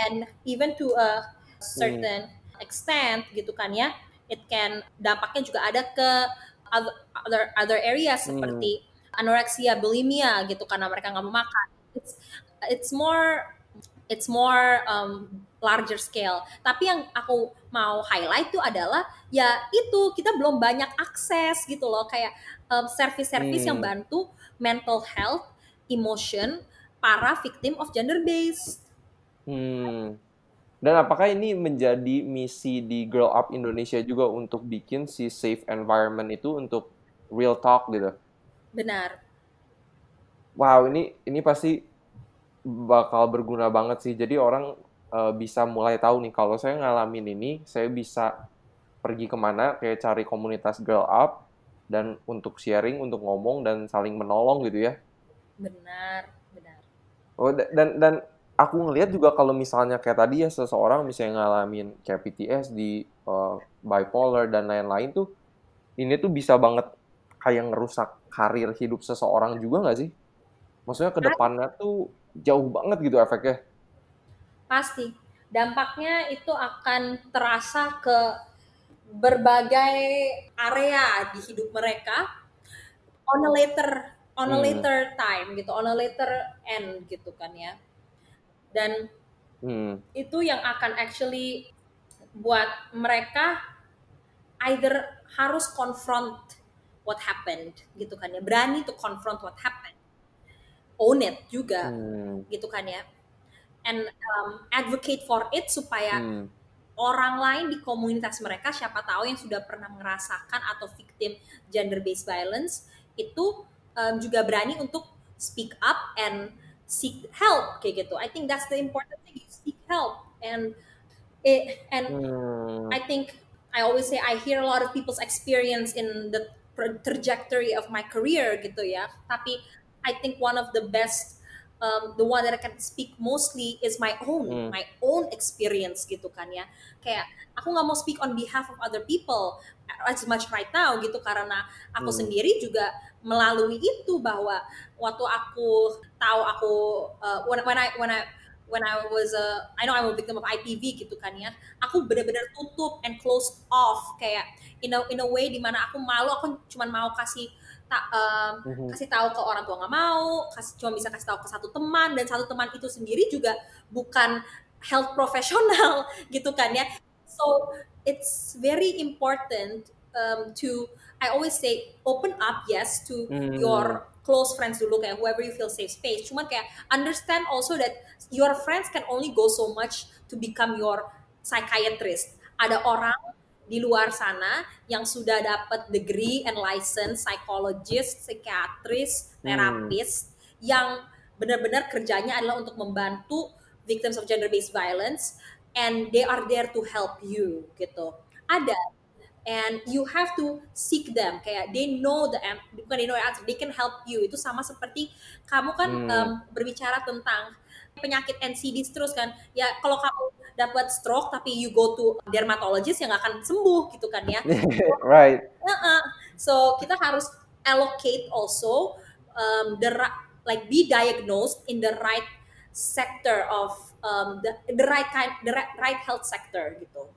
Speaker 1: And even to a certain extent gitu kan ya, it can dampaknya juga ada ke other other, other areas
Speaker 2: Hmm.
Speaker 1: seperti anoreksia, bulimia gitu karena mereka nggak mau makan. It's it's more it's more um, larger scale. Tapi yang aku mau highlight tuh adalah ya itu kita belum banyak akses gitu loh kayak um, service-service yang
Speaker 2: Hmm.
Speaker 1: bantu mental health, emotion para victim of gender based.
Speaker 2: Hmm. Dan apakah ini menjadi misi di Grow Up Indonesia juga untuk bikin si safe environment itu untuk real talk gitu?
Speaker 1: Benar.
Speaker 2: Wow, ini ini pasti bakal berguna banget sih. Jadi orang eh, bisa mulai tahu nih kalau saya ngalamin ini, saya bisa pergi ke mana, kayak cari komunitas Grow Up dan untuk sharing, untuk ngomong dan saling menolong gitu ya.
Speaker 1: Benar, benar.
Speaker 2: Oh, da- dan dan aku ngelihat juga kalau misalnya kayak tadi ya seseorang misalnya ngalamin kayak PTSD, eh, bipolar dan lain-lain tuh ini tuh bisa banget kayak ngerusak karir hidup seseorang juga nggak sih? Maksudnya ke depannya tuh jauh banget gitu efeknya.
Speaker 1: Pasti. Dampaknya itu akan terasa ke berbagai area di hidup mereka on a later on a
Speaker 2: Hmm.
Speaker 1: later time gitu, on a later end gitu kan ya. Dan
Speaker 2: Hmm.
Speaker 1: itu yang akan actually buat mereka either harus confront what happened gitu kan ya, berani to confront what happened, own it juga
Speaker 2: Hmm.
Speaker 1: gitu kan ya, and um, advocate for it supaya
Speaker 2: Hmm.
Speaker 1: orang lain di komunitas mereka siapa tahu yang sudah pernah merasakan atau victim gender based violence itu um, juga berani untuk speak up and seek help kayak gitu. I think that's the important thing. You seek help and it and
Speaker 2: Hmm.
Speaker 1: I think I always say I hear a lot of people's experience in the trajectory of my career gitu ya. Tapi I think one of the best um, the one that I can speak mostly is my own, hmm. my own experience gitu kan ya. Kayak aku nggak mau speak on behalf of other people as much right now gitu karena aku hmm. sendiri juga melalui itu bahwa waktu aku tahu aku uh, when, when I when I when I was a I know I'm a victim of IPV gitu kan ya aku benar-benar tutup and close off kayak in a in a way di mana aku malu aku cuma mau kasih tak um, mm-hmm. kasih tahu ke orang tua nggak mau kasih cuma bisa kasih tahu ke satu teman dan satu teman itu sendiri juga bukan health professional gitu kan ya so it's very important um, to I always say open up yes to mm. your close friends dulu kayak whoever you feel safe space. Cuman kayak understand also that your friends can only go so much to become your psychiatrist. Ada orang di luar sana yang sudah dapat degree and license psychologist, psikiatris, terapis hmm. yang benar-benar kerjanya adalah untuk membantu victims of gender based violence and they are there to help you gitu. Ada and you have to seek them. Kayak they know the bukan they know the answer they can help you. Itu sama seperti kamu kan hmm. um, berbicara tentang penyakit NCD terus kan. Ya kalau kamu dapat stroke tapi you go to dermatologist yang akan sembuh gitu kan ya.
Speaker 2: Right.
Speaker 1: Uh -uh. so kita harus allocate also um, the like be diagnosed in the right sector of um, the the right kind the right, right health sector gitu.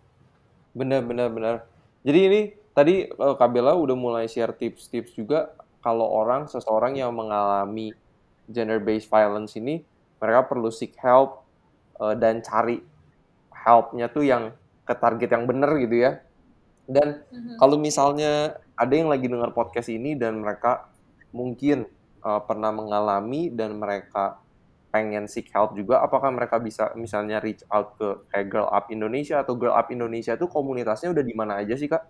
Speaker 2: Benar benar benar jadi ini tadi uh, Kabela udah mulai share tips-tips juga kalau orang seseorang yang mengalami gender based violence ini mereka perlu seek help uh, dan cari helpnya tuh yang ke target yang benar gitu ya. Dan mm-hmm. kalau misalnya ada yang lagi dengar podcast ini dan mereka mungkin uh, pernah mengalami dan mereka pengen seek help juga, apakah mereka bisa misalnya reach out ke kayak Girl Up Indonesia atau Girl Up Indonesia itu komunitasnya udah di mana aja sih kak?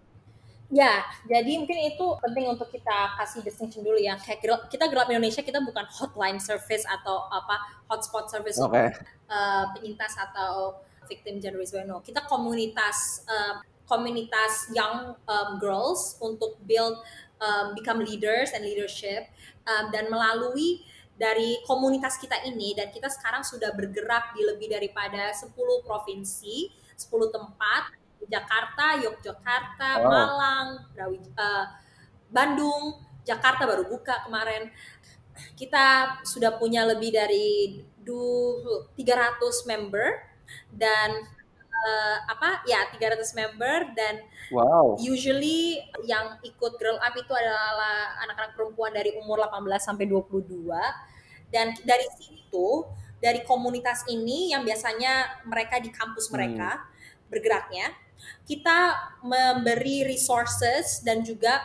Speaker 1: Ya, jadi mungkin itu penting untuk kita kasih distinction dulu ya. Kayak girl, kita Girl Up Indonesia kita bukan hotline service atau apa hotspot service okay. uh, penyintas atau victim gender violence. Kita komunitas uh, komunitas young um, girls untuk build um, become leaders and leadership um, dan melalui dari komunitas kita ini dan kita sekarang sudah bergerak di lebih daripada 10 provinsi, 10 tempat Jakarta, Yogyakarta, oh. Malang, Brawi, uh, Bandung, Jakarta baru buka kemarin. Kita sudah punya lebih dari 300 member dan uh, apa ya 300 member dan wow. usually yang ikut Girl Up itu adalah anak-anak perempuan dari umur 18 sampai 22 dan dari situ dari komunitas ini yang biasanya mereka di kampus hmm. mereka hmm. bergeraknya kita memberi resources dan juga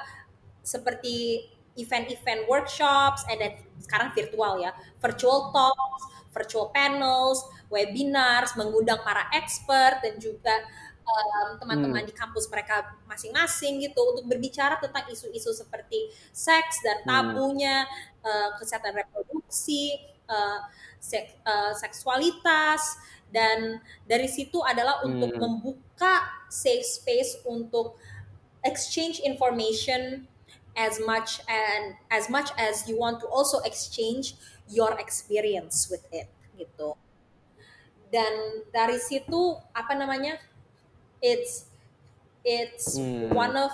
Speaker 1: seperti event-event workshops and then sekarang virtual ya virtual talks virtual panels webinars mengundang para expert dan juga teman-teman um, hmm. di kampus mereka masing-masing gitu untuk berbicara tentang isu-isu seperti seks dan hmm. tabunya hmm. uh, kesehatan reproduksi uh, sek, uh, seksualitas dan dari situ adalah untuk hmm. membuka safe space untuk exchange information as much and as much as you want to also exchange your experience with it gitu dan dari situ apa namanya it's it's hmm. one of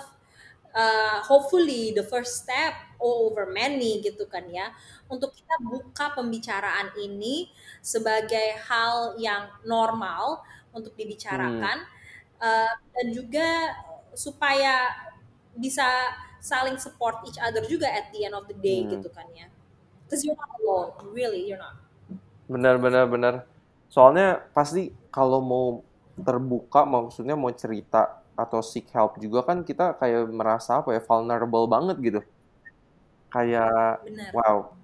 Speaker 1: uh, hopefully the first step over many gitu kan ya untuk kita buka pembicaraan ini sebagai hal yang normal untuk dibicarakan hmm. uh, dan juga supaya bisa saling support each other juga at the end of the day hmm. gitu kan ya because you're not alone really you're not.
Speaker 2: Benar benar benar. Soalnya pasti kalau mau terbuka maksudnya mau cerita atau seek help juga kan kita kayak merasa apa ya vulnerable banget gitu. Kayak Bener. wow.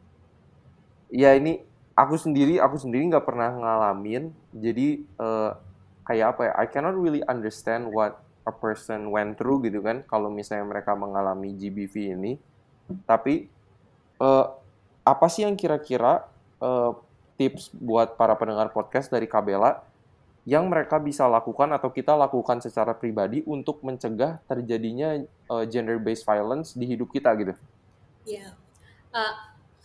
Speaker 2: Ya ini aku sendiri aku sendiri nggak pernah ngalamin. Jadi uh, kayak apa ya I cannot really understand what a person went through gitu kan kalau misalnya mereka mengalami GBV ini. Tapi uh, apa sih yang kira-kira uh, tips buat para pendengar podcast dari Kabela yang mereka bisa lakukan atau kita lakukan secara pribadi untuk mencegah terjadinya uh, gender based violence di hidup kita gitu.
Speaker 1: Iya. Yeah. Uh,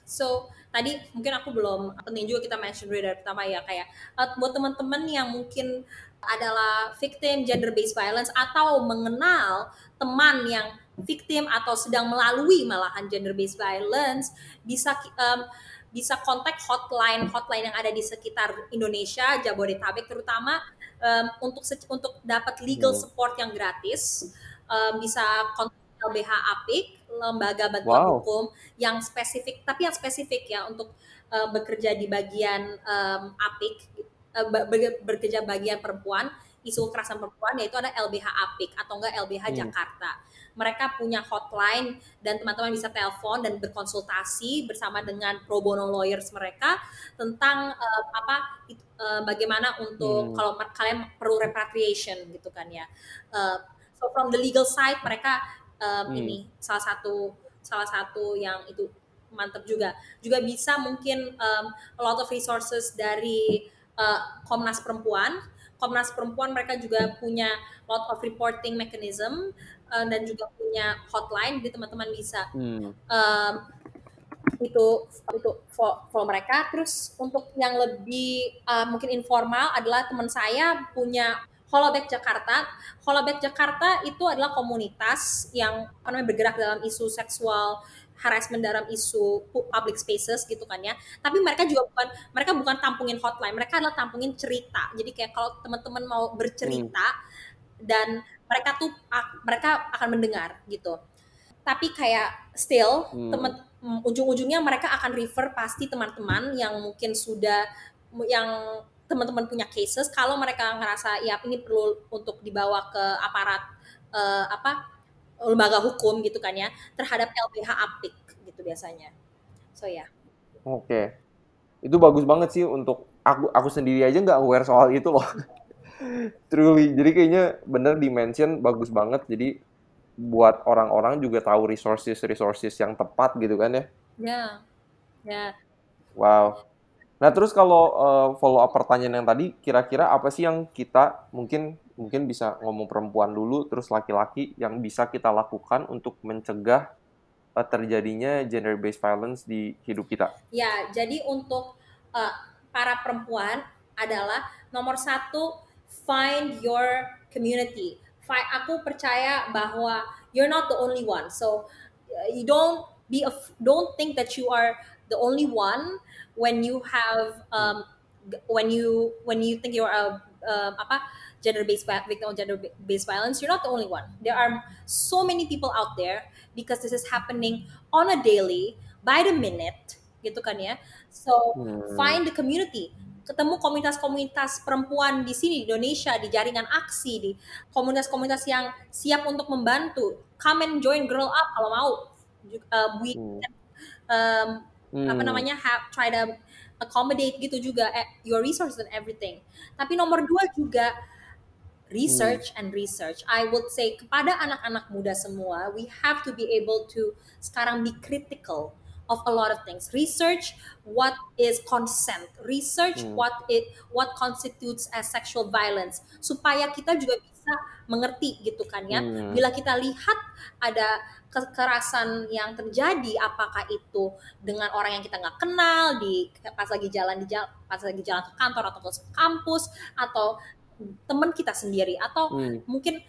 Speaker 1: so tadi mungkin aku belum penting juga kita mention dulu dari pertama ya kayak uh, buat teman-teman yang mungkin adalah victim gender based violence atau mengenal teman yang victim atau sedang melalui malahan gender based violence bisa um, bisa kontak hotline hotline yang ada di sekitar Indonesia Jabodetabek terutama um, untuk untuk dapat legal hmm. support yang gratis um, bisa kontak LBH Apik lembaga bantuan wow. hukum yang spesifik tapi yang spesifik ya untuk uh, bekerja di bagian um, Apik uh, bekerja bagian perempuan isu kekerasan perempuan yaitu ada LBH Apik atau enggak LBH hmm. Jakarta mereka punya hotline dan teman-teman bisa telepon dan berkonsultasi bersama dengan pro bono lawyers mereka tentang uh, apa uh, bagaimana untuk hmm. kalau kalian perlu repatriation gitu kan ya. Uh, so from the legal side mereka um, hmm. ini salah satu salah satu yang itu mantap juga. Juga bisa mungkin um, a lot of resources dari uh, Komnas Perempuan Komnas Perempuan mereka juga punya lot of reporting mechanism uh, dan juga punya hotline jadi teman-teman bisa hmm. um, itu itu for, for mereka terus untuk yang lebih uh, mungkin informal adalah teman saya punya Holoback Jakarta. Holoback Jakarta itu adalah komunitas yang apa namanya bergerak dalam isu seksual harassment dalam isu public spaces gitu kan ya. Tapi mereka juga bukan mereka bukan tampungin hotline, mereka adalah tampungin cerita. Jadi kayak kalau teman-teman mau bercerita hmm. dan mereka tuh mereka akan mendengar gitu. Tapi kayak still hmm. teman mm, ujung-ujungnya mereka akan refer pasti teman-teman yang mungkin sudah yang teman-teman punya cases kalau mereka ngerasa ya ini perlu untuk dibawa ke aparat uh, apa lembaga hukum gitu kan ya terhadap LBH Apik gitu biasanya. So ya. Yeah.
Speaker 2: Oke. Okay. Itu bagus banget sih untuk aku aku sendiri aja nggak aware soal itu loh. Truly. Jadi kayaknya bener dimension bagus banget. Jadi buat orang-orang juga tahu resources resources yang tepat gitu kan ya. Ya.
Speaker 1: Yeah. Ya. Yeah.
Speaker 2: Wow. Nah, terus kalau uh, follow up pertanyaan yang tadi, kira-kira apa sih yang kita mungkin mungkin bisa ngomong perempuan dulu, terus laki-laki yang bisa kita lakukan untuk mencegah uh, terjadinya gender based violence di hidup kita?
Speaker 1: Ya, jadi untuk uh, para perempuan adalah nomor satu find your community. Find, aku percaya bahwa you're not the only one, so you don't be a, don't think that you are the only one when you have um, when you when you think you're a uh, apa gender based victim of gender based violence you're not the only one there are so many people out there because this is happening on a daily by the minute gitu kan ya so hmm. find the community ketemu komunitas-komunitas perempuan di sini di Indonesia di jaringan aksi di komunitas-komunitas yang siap untuk membantu come and join girl up kalau mau uh, we hmm. um, hmm. apa namanya have, try to accommodate gitu juga eh, your resources and everything. Tapi nomor dua juga research hmm. and research. I would say kepada anak-anak muda semua, we have to be able to sekarang be critical of a lot of things. Research what is consent. Research hmm. what it what constitutes as sexual violence supaya kita juga bisa mengerti gitu kan ya. Hmm. Bila kita lihat ada kekerasan yang terjadi apakah itu dengan orang yang kita nggak kenal di pas lagi jalan di jalan pas lagi jalan ke kantor atau ke kampus atau teman kita sendiri atau hmm. mungkin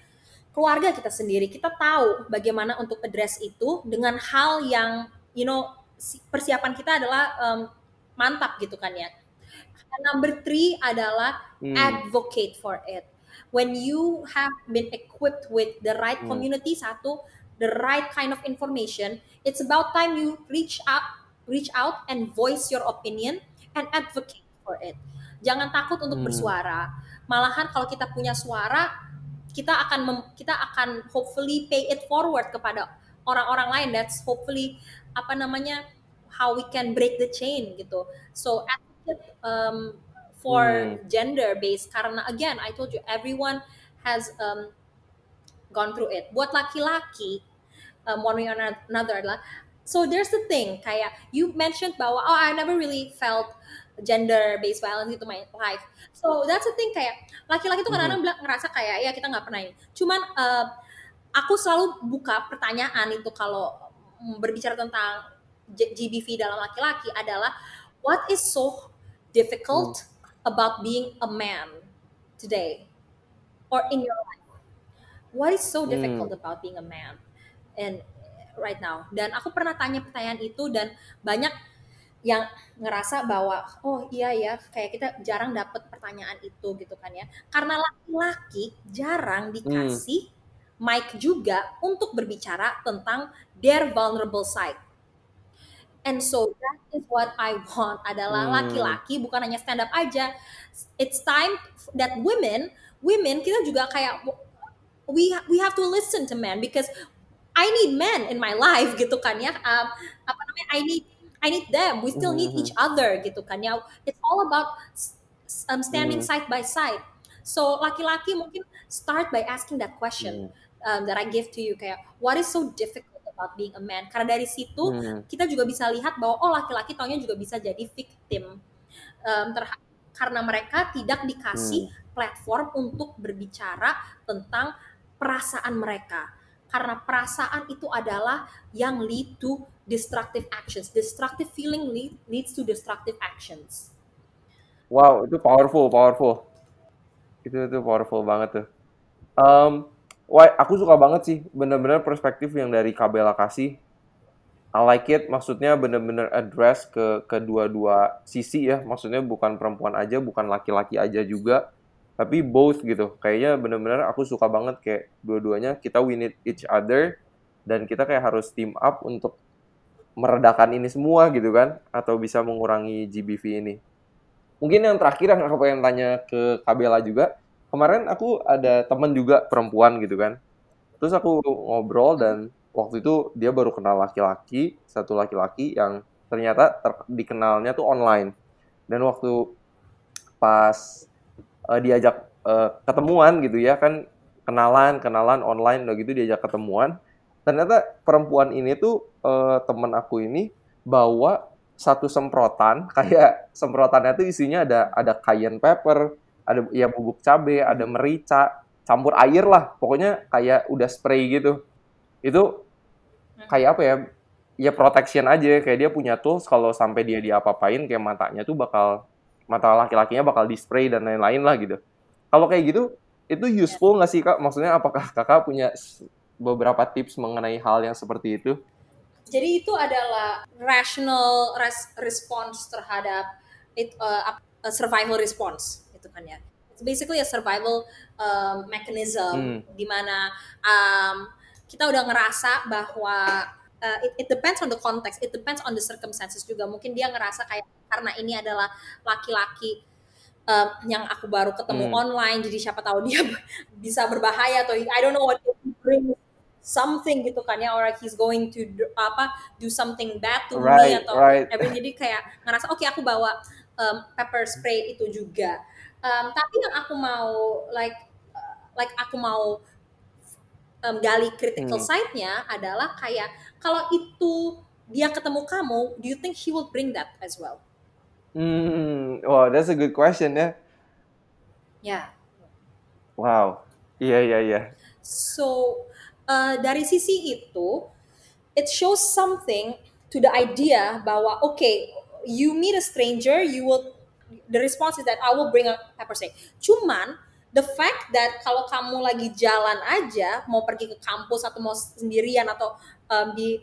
Speaker 1: keluarga kita sendiri kita tahu bagaimana untuk address itu dengan hal yang you know persiapan kita adalah um, mantap gitu kan ya number three adalah hmm. advocate for it when you have been equipped with the right hmm. community satu the right kind of information, it's about time you reach out, reach out and voice your opinion and advocate for it. Jangan takut untuk hmm. bersuara. Malahan kalau kita punya suara, kita akan mem, kita akan hopefully pay it forward kepada orang-orang lain. That's hopefully apa namanya how we can break the chain gitu. So advocate um, for hmm. gender based karena again I told you everyone has um, gone through it. Buat laki-laki, um, one way or another adalah so there's the thing kayak you mentioned bahwa oh I never really felt gender based violence into my life. So that's the thing kayak laki-laki tuh kadang-kadang bilang ngerasa kayak ya kita nggak pernah ini. Cuman uh, aku selalu buka pertanyaan itu kalau berbicara tentang GBV dalam laki-laki adalah what is so difficult hmm. about being a man today or in your life? What is so difficult hmm. about being a man and right now? Dan aku pernah tanya pertanyaan itu dan banyak yang ngerasa bahwa oh iya ya kayak kita jarang dapat pertanyaan itu gitu kan ya karena laki-laki jarang hmm. dikasih hmm. Mic juga untuk berbicara tentang their vulnerable side and so that is what I want adalah hmm. laki-laki hmm. bukan hanya stand up aja it's time that women women kita juga kayak we we have to listen to men because I need men in my life gitu kan ya um, apa namanya I need I need them. We still need each mm-hmm. other gitu kan ya. It's all about um, standing mm. side by side. So laki-laki mungkin start by asking that question mm. Um, that I give to you kayak what is so difficult about being a man? Karena dari situ mm. kita juga bisa lihat bahwa oh laki-laki taunya juga bisa jadi victim um, karena mereka tidak dikasih mm. platform untuk berbicara tentang perasaan mereka karena perasaan itu adalah yang lead to destructive actions. Destructive feeling lead, leads to destructive actions.
Speaker 2: Wow, itu powerful, powerful. Itu itu powerful banget tuh. Um, wah, aku suka banget sih, bener-bener perspektif yang dari Kabela kasih. I like it, maksudnya bener-bener address ke kedua-dua sisi ya. Maksudnya bukan perempuan aja, bukan laki-laki aja juga. Tapi both gitu. Kayaknya bener-bener aku suka banget kayak dua-duanya. Kita win it each other. Dan kita kayak harus team up untuk meredakan ini semua gitu kan. Atau bisa mengurangi GBV ini. Mungkin yang terakhir yang aku pengen tanya ke Kabela juga kemarin aku ada temen juga perempuan gitu kan. Terus aku ngobrol dan waktu itu dia baru kenal laki-laki satu laki-laki yang ternyata ter dikenalnya tuh online. Dan waktu pas uh, diajak uh, ketemuan gitu ya kan kenalan kenalan online udah gitu diajak ketemuan ternyata perempuan ini tuh uh, temen aku ini bawa satu semprotan kayak semprotannya tuh isinya ada ada cayenne pepper ada ya bubuk cabe ada merica campur air lah pokoknya kayak udah spray gitu itu kayak apa ya ya protection aja kayak dia punya tools kalau sampai dia diapa-apain kayak matanya tuh bakal mata laki-lakinya bakal display dan lain-lain lah gitu. Kalau kayak gitu, itu useful nggak sih kak? Maksudnya apakah kakak punya beberapa tips mengenai hal yang seperti itu?
Speaker 1: Jadi itu adalah rational res response terhadap it, uh, survival response gitu kan ya. It's basically a survival um, mechanism hmm. di mana um, kita udah ngerasa bahwa uh, it, it depends on the context, it depends on the circumstances juga. Mungkin dia ngerasa kayak karena ini adalah laki-laki uh, yang aku baru ketemu hmm. online, jadi siapa tahu dia bisa berbahaya atau I don't know what bring something gitu kan ya, or he's going to do, apa do something bad to right, me atau right. Jadi kayak ngerasa oke okay, aku bawa um, pepper spray itu juga. Um, tapi yang aku mau like uh, like aku mau um, gali critical hmm. side-nya adalah kayak kalau itu dia ketemu kamu, do you think he will bring that as well?
Speaker 2: Hmm, wow, that's a good question ya.
Speaker 1: Ya.
Speaker 2: Wow, iya iya iya.
Speaker 1: So uh, dari sisi itu, it shows something to the idea bahwa oke, okay, you meet a stranger, you will the response is that I will bring a pepper spray. Cuman the fact that kalau kamu lagi jalan aja mau pergi ke kampus atau mau sendirian atau um, di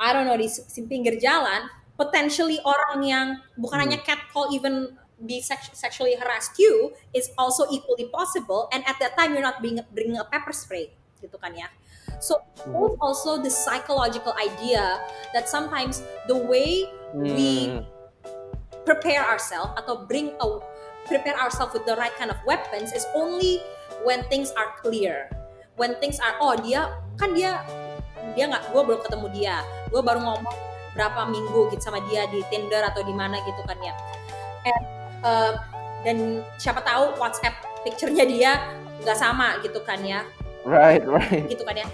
Speaker 1: I don't know di, di pinggir jalan potentially orang yang bukan hmm. hanya catcall even be sex sexually harassed you is also equally possible and at that time you're not being bringing a pepper spray gitu kan ya so hmm. also the psychological idea that sometimes the way hmm. we prepare ourselves atau bring a prepare ourselves with the right kind of weapons is only when things are clear. When things are oh dia kan dia dia nggak gue belum ketemu dia. Gue baru ngomong berapa minggu gitu sama dia di Tinder atau di mana gitu kan ya. And, uh, dan siapa tahu WhatsApp picture-nya dia nggak sama gitu kan ya.
Speaker 2: Right right.
Speaker 1: Gitu kan ya.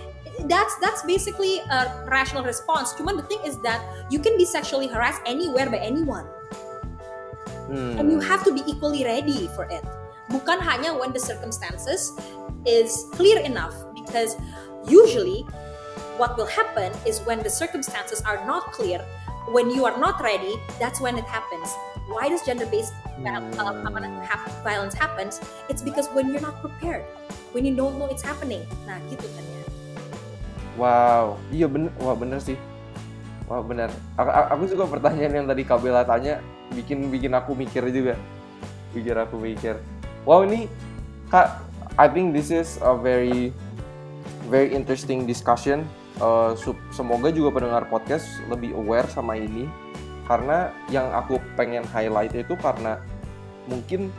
Speaker 1: That's that's basically a rational response. Cuman the thing is that you can be sexually harassed anywhere by anyone
Speaker 2: Hmm.
Speaker 1: and you have to be equally ready for it bukan hanya when the circumstances is clear enough because usually what will happen is when the circumstances are not clear when you are not ready that's when it happens why does gender based
Speaker 2: Hmm.
Speaker 1: violence happens it's because when you're not prepared when you don't know it's happening nah gitu kan ya
Speaker 2: Wow, iya bener, wah bener sih. Wah bener. Aku, aku suka pertanyaan yang tadi Kak Bella tanya, bikin bikin aku mikir juga, bikin aku mikir. Wow ini Kak, I think this is a very very interesting discussion. Uh, semoga juga pendengar podcast lebih aware sama ini, karena yang aku pengen highlight itu karena mungkin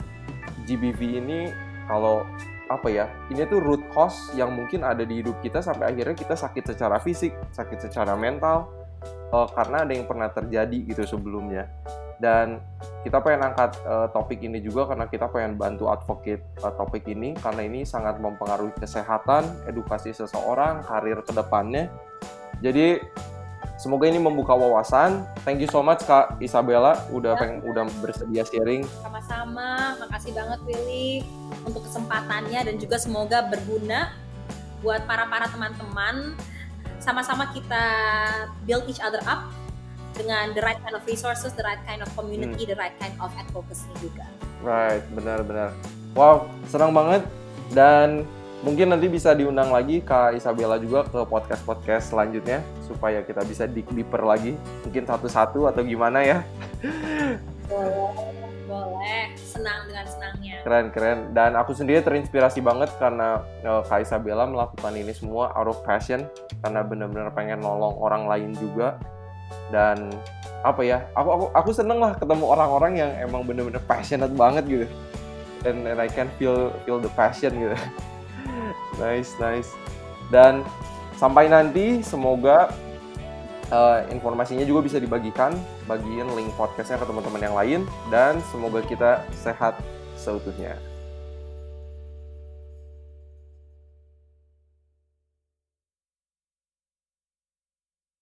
Speaker 2: GBV ini kalau apa ya ini tuh root cause yang mungkin ada di hidup kita sampai akhirnya kita sakit secara fisik sakit secara mental eh, karena ada yang pernah terjadi gitu sebelumnya dan kita pengen angkat eh, topik ini juga karena kita pengen bantu advocate eh, topik ini. Karena ini sangat mempengaruhi kesehatan edukasi seseorang karir ke depannya jadi semoga ini membuka wawasan. Thank you so much kak Isabella udah pengen udah bersedia sharing.
Speaker 1: Sama-sama. Makasih banget Willy untuk kesempatannya dan juga semoga berguna buat para para teman-teman. Sama-sama kita build each other up dengan the right kind of resources, the right kind of community, the right kind of advocacy juga.
Speaker 2: Right, benar-benar. Wow, senang banget dan mungkin nanti bisa diundang lagi Kak Isabella juga ke podcast-podcast selanjutnya supaya kita bisa dig deeper lagi, mungkin satu-satu atau gimana ya.
Speaker 1: Boleh, boleh. Senang dengan senangnya.
Speaker 2: Keren-keren. Dan aku sendiri terinspirasi banget karena eh, Kak Isabella melakukan ini semua out of passion karena benar-benar pengen nolong orang lain juga. Dan apa ya? Aku aku aku seneng lah ketemu orang-orang yang emang benar-benar passionate banget gitu. Dan and I can feel feel the passion gitu. nice, nice. Dan sampai nanti semoga eh, informasinya juga bisa dibagikan, bagiin link podcastnya ke teman-teman yang lain dan semoga kita sehat seutuhnya.